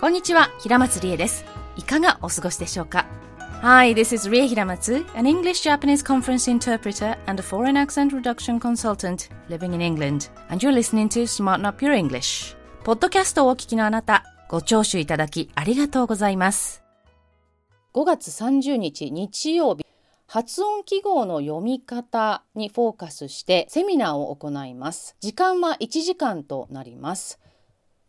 こんにちは、平松理恵です。いかがお過ごしでしょうか Hi, this is Rie Hiramatsu, an English-Japanese conference interpreter and a foreign accent reduction consultant living in England. And you're listening to Smarten Up Your English. ポッドキャストをお聞きのあなた、ご聴取いただきありがとうございます。5月30日日曜日、発音記号の読み方にフォーカスしてセミナーを行います。時間は1時間となります。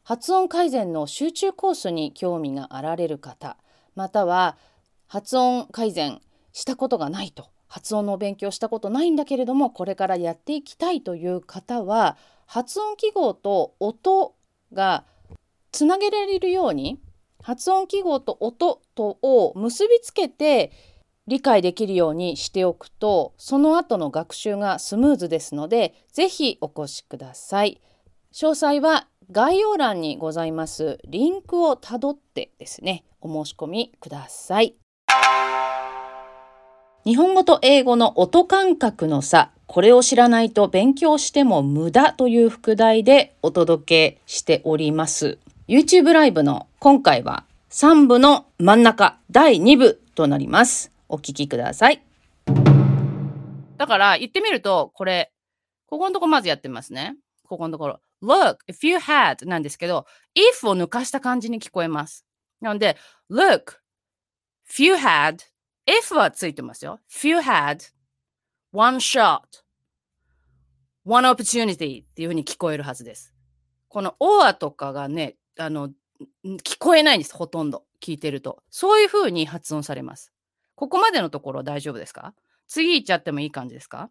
発音改善の集中コースに興味があられる方、または発音改善したことがないと、発音の勉強したことないんだけれども、これからやっていきたいという方は、発音記号と音がつなげられるように、発音記号と音とを結びつけて理解できるようにしておくと、その後の学習がスムーズですので、ぜひお越しください。詳細は概要欄にございますリンクをたどってですね、お申し込みください。日本語と英語の音感覚の差、これを知らないと勉強しても無駄という副題でお届けしております。YouTube ライブの今回は3部の真ん中第2部となります。お聞きください。だから言ってみると、これ、ここのとこまずやってますね。ここのところ。Look, if you had なんですけど、if を抜かした感じに聞こえます。なので、Look, if you had, if はついてますよ。if you had one shot, one opportunity っていうふうに聞こえるはずです。この or とかがね、あの、聞こえないんです。ほとんど。聞いてると。そういうふうに発音されます。ここまでのところ大丈夫ですか？次行っちゃってもいい感じですか？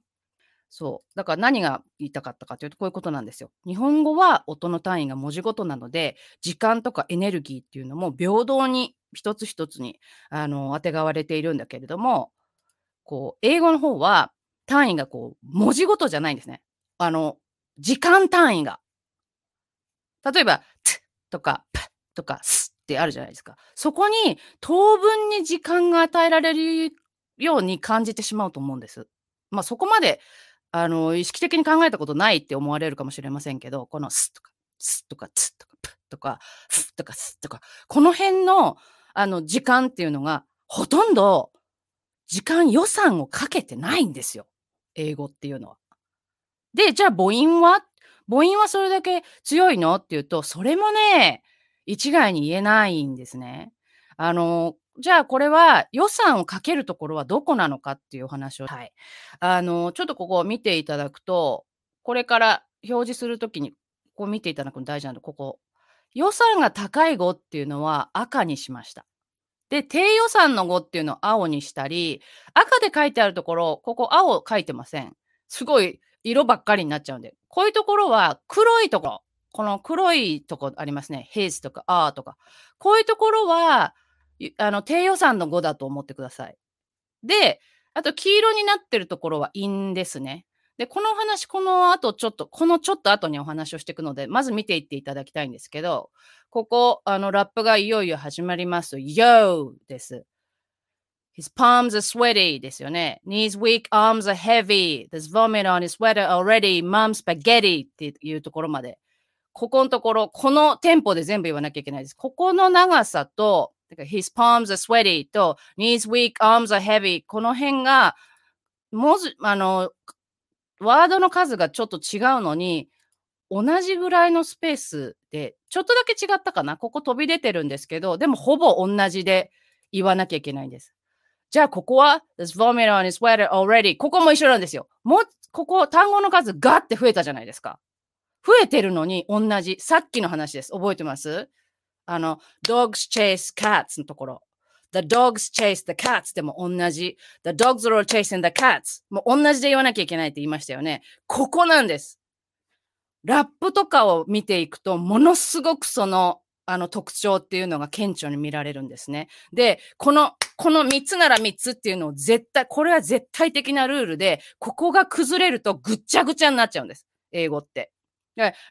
そう。だから何が言いたかったかというと、こういうことなんですよ。日本語は音の単位が文字ごとなので、時間とかエネルギーっていうのも平等に一つ一つにあの当てがわれているんだけれども、こう、英語の方は単位がこう、文字ごとじゃないんですね。あの、時間単位が。例えば、t とか p とか s ってあるじゃないですか。そこに当分に時間が与えられるように感じてしまうと思うんです。まあそこまであの意識的に考えたことないって思われるかもしれませんけど、このスとか、スとか、ツとか、プとか、フとか、スとか、この辺のあの時間っていうのがほとんど時間予算をかけてないんですよ。英語っていうのは。で、じゃあ母音は？母音はそれだけ強いの？っていうと、それもね、一概に言えないんですね。あの、じゃあこれは予算をかけるところはどこなのかっていうお話を、はい。あの、ちょっとここを見ていただくと、これから表示するときに、ここ見ていただくの大事なの、ここ。予算が高い語っていうのは赤にしました。で、低予算の語っていうのを青にしたり、赤で書いてあるところ、ここ青書いてません。すごい色ばっかりになっちゃうんで。こういうところは黒いところ。この黒いとこありますね。his とか are とか。こういうところは、あの、低予算の語だと思ってください。で、あと黄色になってるところは in ですね。で、この話、この後ちょっと、このちょっと後にお話をしていくので、まず見ていっていただきたいんですけど、ここ、あの、ラップがいよいよ始まります。Yo! です。His palms are sweaty ですよね。Knees weak, arms are heavy. There's vomit on his sweater already. Mom spaghetti っていうところまで。ここのところ、このテンポで全部言わなきゃいけないです。ここの長さと、だから his palms are sweaty と knees weak, arms are heavy この辺が、文字、あの、ワードの数がちょっと違うのに、同じぐらいのスペースで、ちょっとだけ違ったかな？ここ飛び出てるんですけど、でもほぼ同じで言わなきゃいけないんです。じゃあここは There's vomit on his sweater already ここも一緒なんですよ。も、ここ単語の数ガって増えたじゃないですか。増えてるのに同じ。さっきの話です。覚えてます？あの、dogs chase cats のところ。The dogs chase the cats でも同じ。The dogs are chasing the cats も同じで言わなきゃいけないって言いましたよね。ここなんです。ラップとかを見ていくと、ものすごくその、あの特徴っていうのが顕著に見られるんですね。で、この、この3つなら3つっていうのを絶対、これは絶対的なルールで、ここが崩れるとぐっちゃぐちゃになっちゃうんです。英語って。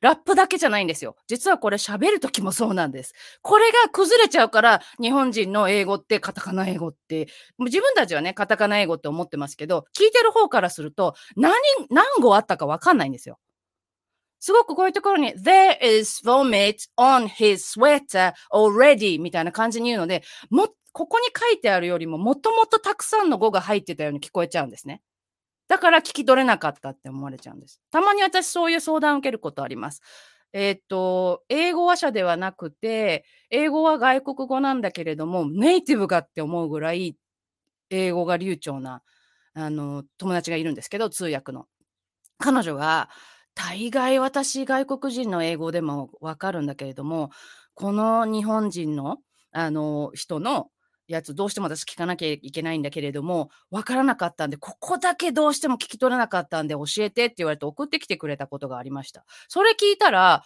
ラップだけじゃないんですよ。実はこれ喋るときもそうなんです。これが崩れちゃうから、日本人の英語ってカタカナ英語って、自分たちはね、カタカナ英語って思ってますけど、聞いてる方からすると、何、何語あったかわかんないんですよ。すごくこういうところに、there is vomit on his sweater already みたいな感じに言うので、も、ここに書いてあるよりももともとたくさんの語が入ってたように聞こえちゃうんですね。だから聞き取れなかったって思われちゃうんです。たまに私そういう相談を受けることあります。えっ、と、英語話者ではなくて、英語は外国語なんだけれども、ネイティブがって思うぐらい、英語が流暢な、あの、友達がいるんですけど、通訳の。彼女が、大概私、外国人の英語でもわかるんだけれども、この日本人の、あの、人のやつ、どうしても私聞かなきゃいけないんだけれども、わからなかったんで、ここだけどうしても聞き取れなかったんで教えてって言われて送ってきてくれたことがありました。それ聞いたら、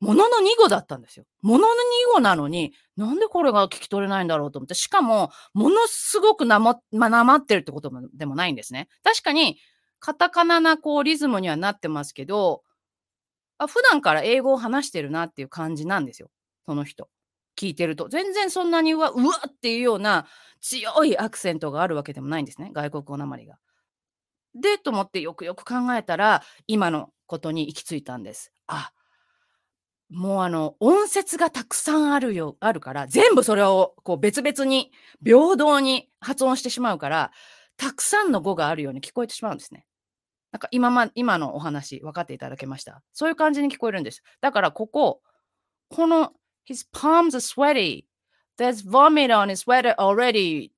ものの2語だったんですよ。ものの2語なのに、なんでこれが聞き取れないんだろうと思って、しかも、ものすごくなま、ま、なまってるってことでもないんですね。確かに、カタカナなこうリズムにはなってますけど、あ普段から英語を話してるなっていう感じなんですよ。その人。聞いてると。全然そんなにうわ、うわっていうような強いアクセントがあるわけでもないんですね。外国語なまりが。で、と思ってよくよく考えたら、今のことに行き着いたんです。あ、もうあの、音節がたくさんあるよ、あるから、全部それをこう別々に、平等に発音してしまうから、たくさんの語があるように聞こえてしまうんですね。なんか今ま、今のお話分かっていただけました？そういう感じに聞こえるんです。だからここ、この His palms are sweaty. There's vomit on his sweater already.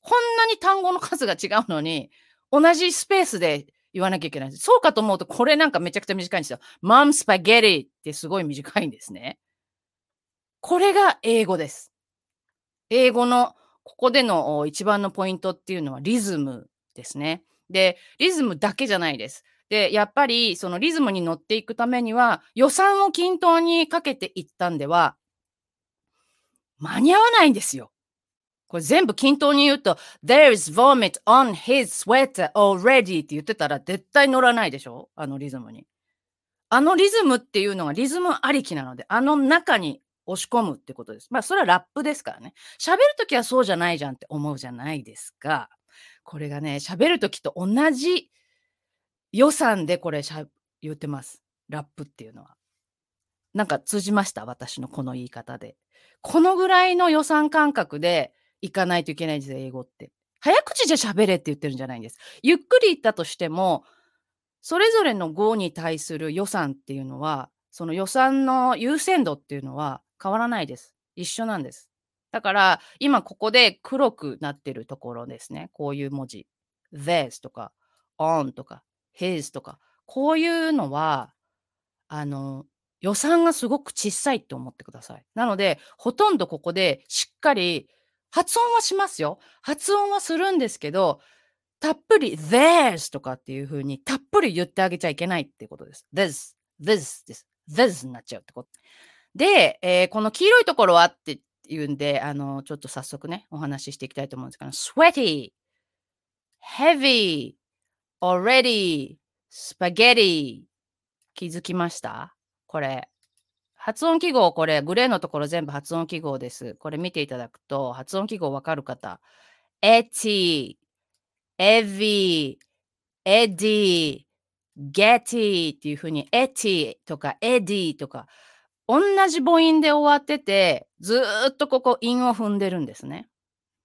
こんなに単語の数が違うのに、同じスペースで言わなきゃいけない。そうかと思うと、これなんかめちゃくちゃ短いんですよ。Mom spaghetti ってすごい短いんですね。これが英語です。英語のここでの一番のポイントっていうのはリズムですね。で、リズムだけじゃないです。で、やっぱりそのリズムに乗っていくためには予算を均等にかけていったんでは間に合わないんですよ。これ全部均等に言うと、There is vomit on his sweater already って言ってたら絶対乗らないでしょ？あのリズムに。あのリズムっていうのはリズムありきなので、あの中に押し込むってことです。まあそれはラップですからね。喋るときはそうじゃないじゃんって思うじゃないですか。これがね、喋るときと同じ予算でこれしゃ言ってます。ラップっていうのは。なんか通じました？私のこの言い方で。このぐらいの予算感覚でいかないといけないんです、英語って。早口じゃ喋れって言ってるんじゃないんです。ゆっくり言ったとしても、それぞれの語に対する予算っていうのは、その予算の優先度っていうのは変わらないです。一緒なんです。だから、今ここで黒くなってるところですね。こういう文字。this とか on とか his とか。こういうのは、あの、予算がすごく小さいって思ってください。なので、ほとんどここでしっかり発音はしますよ。発音はするんですけど、たっぷり this とかっていう風にたっぷり言ってあげちゃいけないってことです。this, this です。this になっちゃうってこと。で、えー、この黄色いところはって言うんで、あの、ちょっと早速ね、お話ししていきたいと思うんですけど、sweaty, heavy, already, spaghetti 気づきました？これ。発音記号、これ、グレーのところ全部発音記号です。これ見ていただくと、発音記号わかる方。エティ、エビ、エディ、ゲティっていうふうに、エティとかエディとか、同じ母音で終わってて、ずっとここ、韻を踏んでるんですね。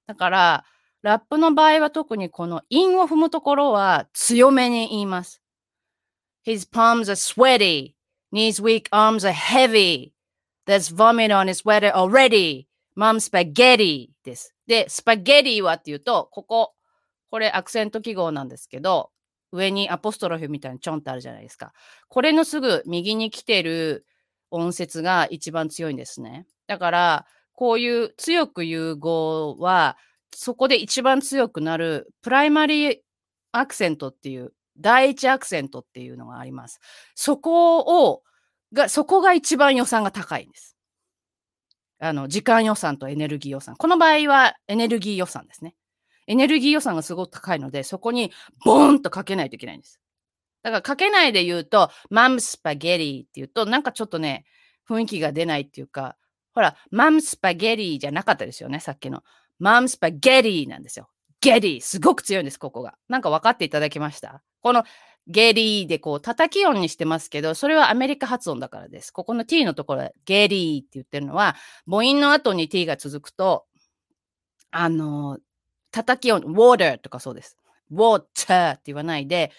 だから、ラップの場合は特にこの韻を踏むところは強めに言います。His palms are sweaty. Knees weak, arms are heavy. There's vomit on his sweater already. Mom spaghetti です。で、スパゲティはっていうと、ここ、これアクセント記号なんですけど、上にアポストロフみたいにちょんってあるじゃないですか。これのすぐ右に来てる音節が一番強いんですね。だから、こういう強く言う語は、そこで一番強くなるプライマリーアクセントっていう第一アクセントっていうのがあります。そこを、が、そこが一番予算が高いんです。あの、時間予算とエネルギー予算。この場合はエネルギー予算ですね。エネルギー予算がすごく高いので、そこにボーンとかけないといけないんです。だからかけないで言うと、マムスパゲリーって言うと、なんかちょっとね、雰囲気が出ないっていうか、ほら、マムスパゲリーじゃなかったですよね、さっきの。マムスパゲリーなんですよ。ゲリー。すごく強いんです、ここが。なんか分かっていただきました？このゲリーでこう叩き音にしてますけど、それはアメリカ発音だからです。ここの t のところゲリーって言ってるのは、母音の後に t が続くと、あの、叩き音、water とかそうです。water って言わないで、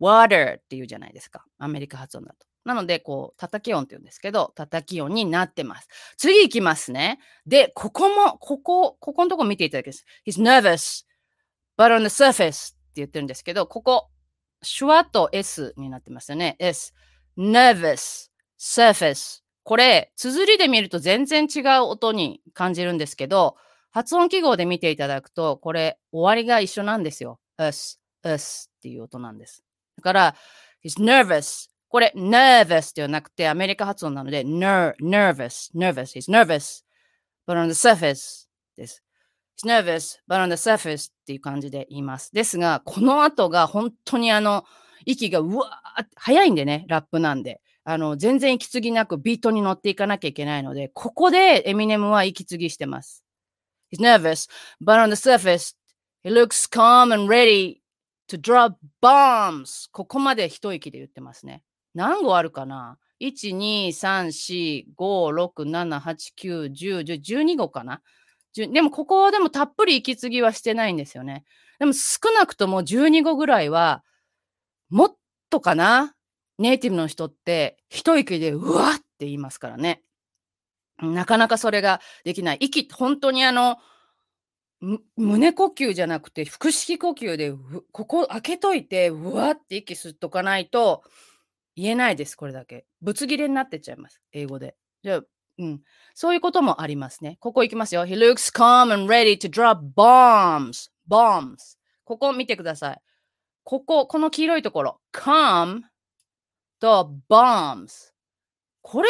water って言うじゃないですか。アメリカ発音だと。なので、こう、叩き音って言うんですけど、叩き音になってます。次行きますね。で、ここも、ここ、ここのとこ見ていただきます。He's nervous, but on the surface って言ってるんですけど、ここ、手話と S になってますよね。S, nervous, surface。これ、綴りで見ると全然違う音に感じるんですけど、発音記号で見ていただくと、これ、終わりが一緒なんですよ。us, us っていう音なんです。だから、he's nervous. これ、nervous ではなくて、アメリカ発音なので、ner, nervous, nervous, he's nervous, but on the surface です。He's nervous, but on the surface っていう感じで言います。ですが、この後が本当にあの、息がうわーって早いんでね、ラップなんで。あの、全然息継ぎなくビートに乗っていかなきゃいけないので、ここでエミネムは息継ぎしてます。He's nervous, but on the surface, he looks calm and ready to drop bombs. ここまで一息で言ってますね。何語あるかな ?1、2、3、4、5、6、7、8、9、10、10、12語かな？でもここでもたっぷり息継ぎはしてないんですよね。でも少なくとも12語ぐらいは、もっとかな？ネイティブの人って一息でうわって言いますからね。なかなかそれができない。息、本当にあの、胸呼吸じゃなくて腹式呼吸でここ開けといてうわって息吸っとかないと言えないですこれだけぶつ切れになってっちゃいます英語でじゃあうん。そういうこともありますね。ここ行きますよ。He looks calm and ready to drop bombs. Bombs. ここ見てください。こここの黄色いところ。Calm と bombs. これ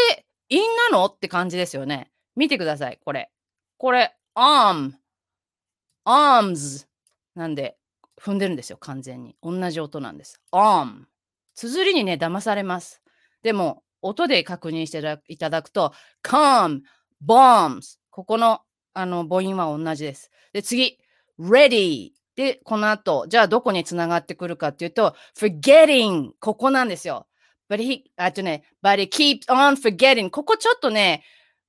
陰なの？って感じですよね。見てください、これ。これ、arm, arms. なんで、踏んでるんですよ、完全に。同じ音なんです。arm。綴りにね、騙されます。でも、音で確認していただくと、calm, bombs。ここのあの母音は同じです。で、次、ready。で、この後、じゃあどこにつながってくるかっていうと、forgetting。ここなんですよ。but he, あとね、but he keeps on forgetting. ここちょっとね、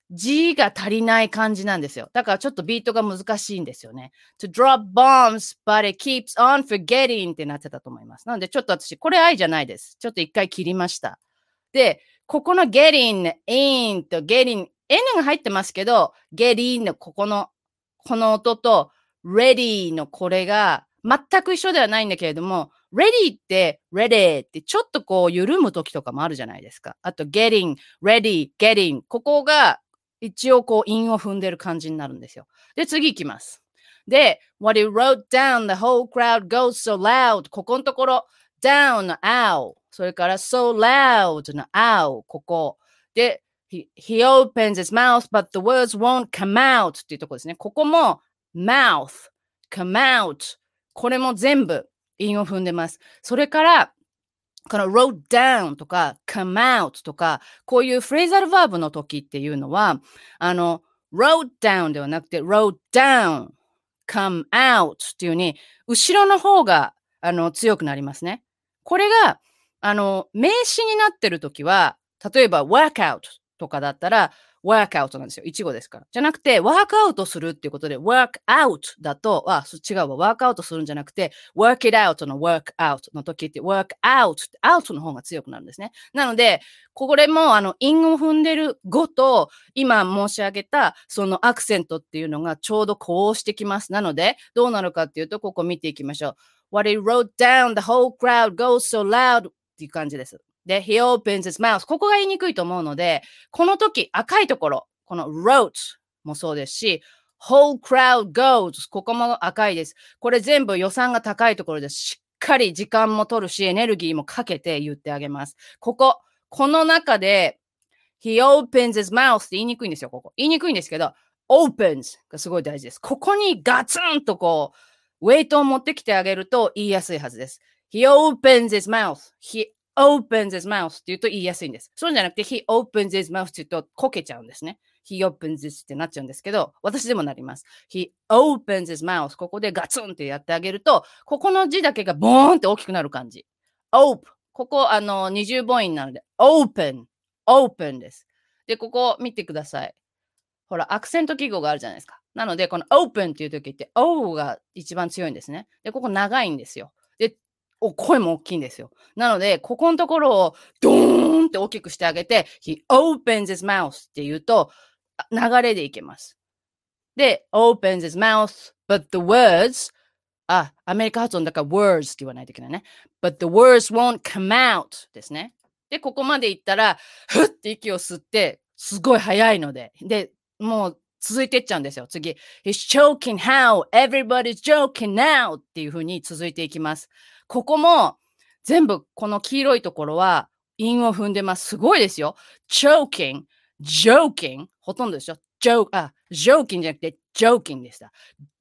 G が足りない感じなんですよ。だからちょっとビートが難しいんですよね。to drop bombs, but it keeps on forgetting ってなってたと思います。なのでちょっと私、これ愛じゃないです。ちょっと一回切りました。で、ここの getting in と getting N が入ってますけど、get in のここの、この音と ready のこれが全く一緒ではないんだけれども、ready って ready ってちょっとこう緩む時とかもあるじゃないですか。あと getting, ready, get in ここが一応こう韻を踏んでる感じになるんですよ。で、次行きます。で、what he wrote down, the whole crowd goes so loud ここのところ down の ow それから so loud の ow ここ。で、he, he opens his mouth but the words won't come out っていうとこですね。ここも mouth, come out これも全部韻を踏んでます。それから、この wrote down とか come out とか、こういうフレーザルバーブの時っていうのは、あの、wrote down ではなくて wrote down, come out っていうに、後ろの方があの強くなりますね。これが、あの、名詞になってる時は、例えば workout とかだったら、ワークアウトなんですよ。一語ですから。じゃなくて、ワークアウトするっていうことで、ワークアウトだと、あ、違うわ。ワークアウトするんじゃなくて、work it out の work out の時って、work out って、アウトの方が強くなるんですね。なので、これも、あの、韻を踏んでる語と、今申し上げた、そのアクセントっていうのがちょうどこうしてきます。なので、どうなるかっていうと、ここ見ていきましょう。What he wrote down, the whole crowd goes so loud っていう感じです。で、he opens his mouth. ここが言いにくいと思うので、この時赤いところ、この wrote もそうですし、whole crowd goes ここも赤いです。これ全部予算が高いところです。しっかり時間も取るし、エネルギーもかけて言ってあげます。ここ、この中で、he opens his mouth って言いにくいんですよ、ここ。言いにくいんですけど、opens がすごい大事です。ここにガツンとこう、ウェイトを持ってきてあげると言いやすいはずです。He opens his mouth. He opens his mouth って言うと言いやすいんです。そうじゃなくて、he opens his mouth って言うとこけちゃうんですね。he opens his ってなっちゃうんですけど、私でもなります。he opens his mouth ここでガツンってやってあげると、ここの字だけがボーンって大きくなる感じ。open ここ、あの、二重母音なので、open, open です。で、ここ見てください。ほら、アクセント記号があるじゃないですか。なので、この open っていう時って、O が一番強いんですね。で、ここ長いんですよ。お声も大きいんですよ。なので、ここのところをドーンって大きくしてあげて、he opens his mouth って言うと、流れでいけます。で、opens his mouth, but the words あ、アメリカ発音だから words って言わないといけないね。but the words won't come out ですね。で、ここまでいったら、ふって息を吸って、すごい早いので。で、もう続いてっちゃうんですよ。次。He's choking how? Everybody's joking now! っていう風に続いていきます。ここも全部この黄色いところは韻を踏んでます。すごいですよ。choking, joking ほとんどでしょ。joke, あ、joking じゃなくて joking でした。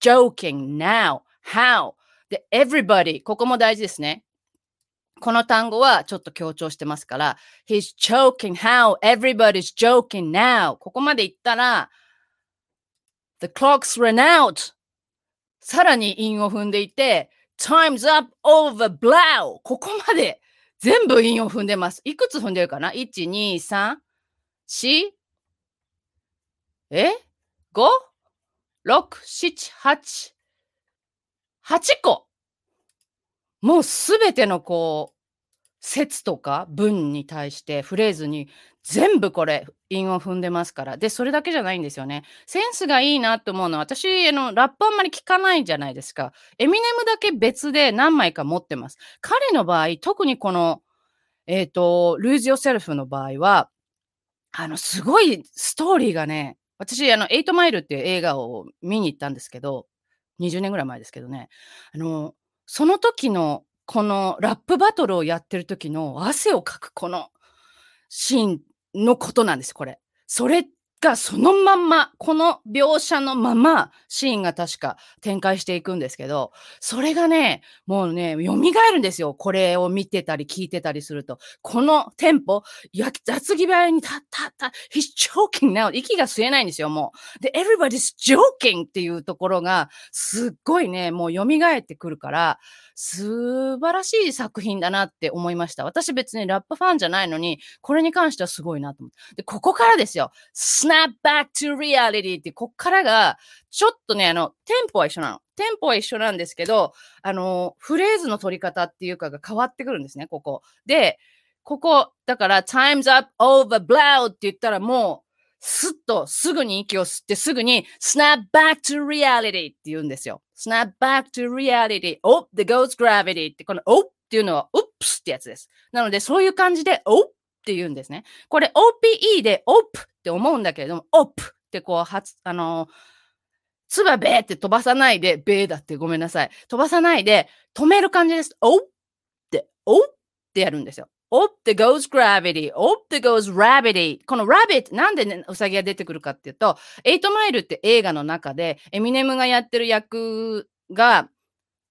joking now, how で、everybody ここも大事ですね。この単語はちょっと強調してますから、he's choking how everybody's joking now ここまで言ったら、the clock's run out さらに韻を踏んでいて、time's up over blow ここまで全部韻を踏んでます。いくつ踏んでるかな ?1、2、3、4、え ?5、6、7、8、8個。もうすべてのこう、説とか文に対してフレーズに全部これ韻を踏んでますから。で、それだけじゃないんですよね。センスがいいなと思うのは、私、あの、ラップあんまり聞かないじゃないですか。エミネムだけ別で何枚か持ってます。彼の場合、特にこの、えっ、ー、と、Lose Yourself の場合は、あの、すごいストーリーがね、私、あの、エイトマイルっていう映画を見に行ったんですけど、20年ぐらい前ですけどね、あの、その時のこのラップバトルをやってる時の汗をかくこのシーンのことなんです、これ。それがそのまんま、この描写のまま、シーンが確か展開していくんですけど、それがね、もうね、蘇るんですよ。これを見てたり聞いてたりすると。このテンポ、や、雑技部にたったった、he's joking now. 息が吸えないんですよ、もう。で、everybody's joking っていうところが、すっごいね、もう蘇ってくるから、素晴らしい作品だなって思いました。私別にラップファンじゃないのに、これに関してはすごいなと思って。で、ここからですよ。snap back to reality って、こっからが、ちょっとね、あの、テンポは一緒なの。テンポは一緒なんですけど、あの、フレーズの取り方っていうかが変わってくるんですね、ここ。で、ここ、だから、time's up over blow って言ったらもう、すっとすぐに息を吸ってすぐに snap back to reality って言うんですよ。Snap back to reality. Oh, the goes gravity ってこの oh っていうのは oops ってやつです。なのでそういう感じで oh って言うんですね。これ OPE で op って思うんだけれども op ってこう発、あの、つばべーって飛ばさないで、べーだってごめんなさい。飛ばさないで止める感じです。おって、おってやるんですよ。Up the goes gravity, up the goes rabbity. この rabbit、なんで、ね、ウサギが出てくるかっていうと、8マイルって映画の中で、エミネムがやってる役が、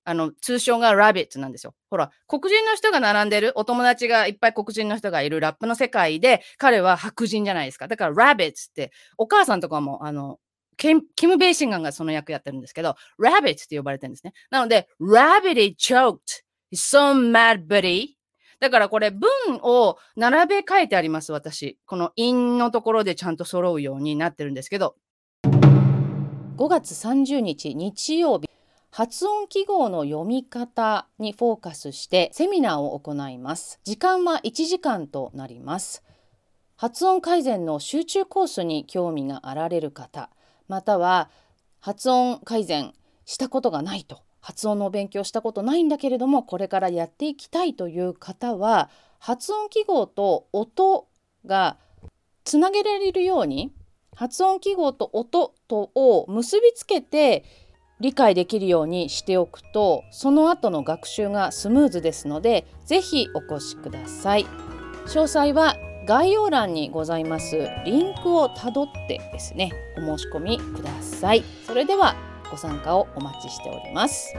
あの、通称がラビットなんですよ。ほら、黒人の人が並んでる、お友達がいっぱい黒人の人がいるラップの世界で、彼は白人じゃないですか。だから、ラビットって、お母さんとかも、あの、キム・ベイシンガンがその役やってるんですけど、ラビットって呼ばれてるんですね。なので、ラビ t choked. He's so mad, buddy. だからこれ文を並べ替えてあります、私。この韻のところでちゃんと揃うようになってるんですけど。5月30日日曜日、発音記号の読み方にフォーカスしてセミナーを行います。時間は1時間となります。発音改善の集中コースに興味があられる方、または発音改善したことがないと発音の勉強したことないんだけれどもこれからやっていきたいという方は発音記号と音がつなげられるように発音記号と音とを結びつけて理解できるようにしておくとその後の学習がスムーズですので是非お越しください。詳細は概要欄にございますリンクをたどってですねお申し込みください。それではご参加をお待ちしております。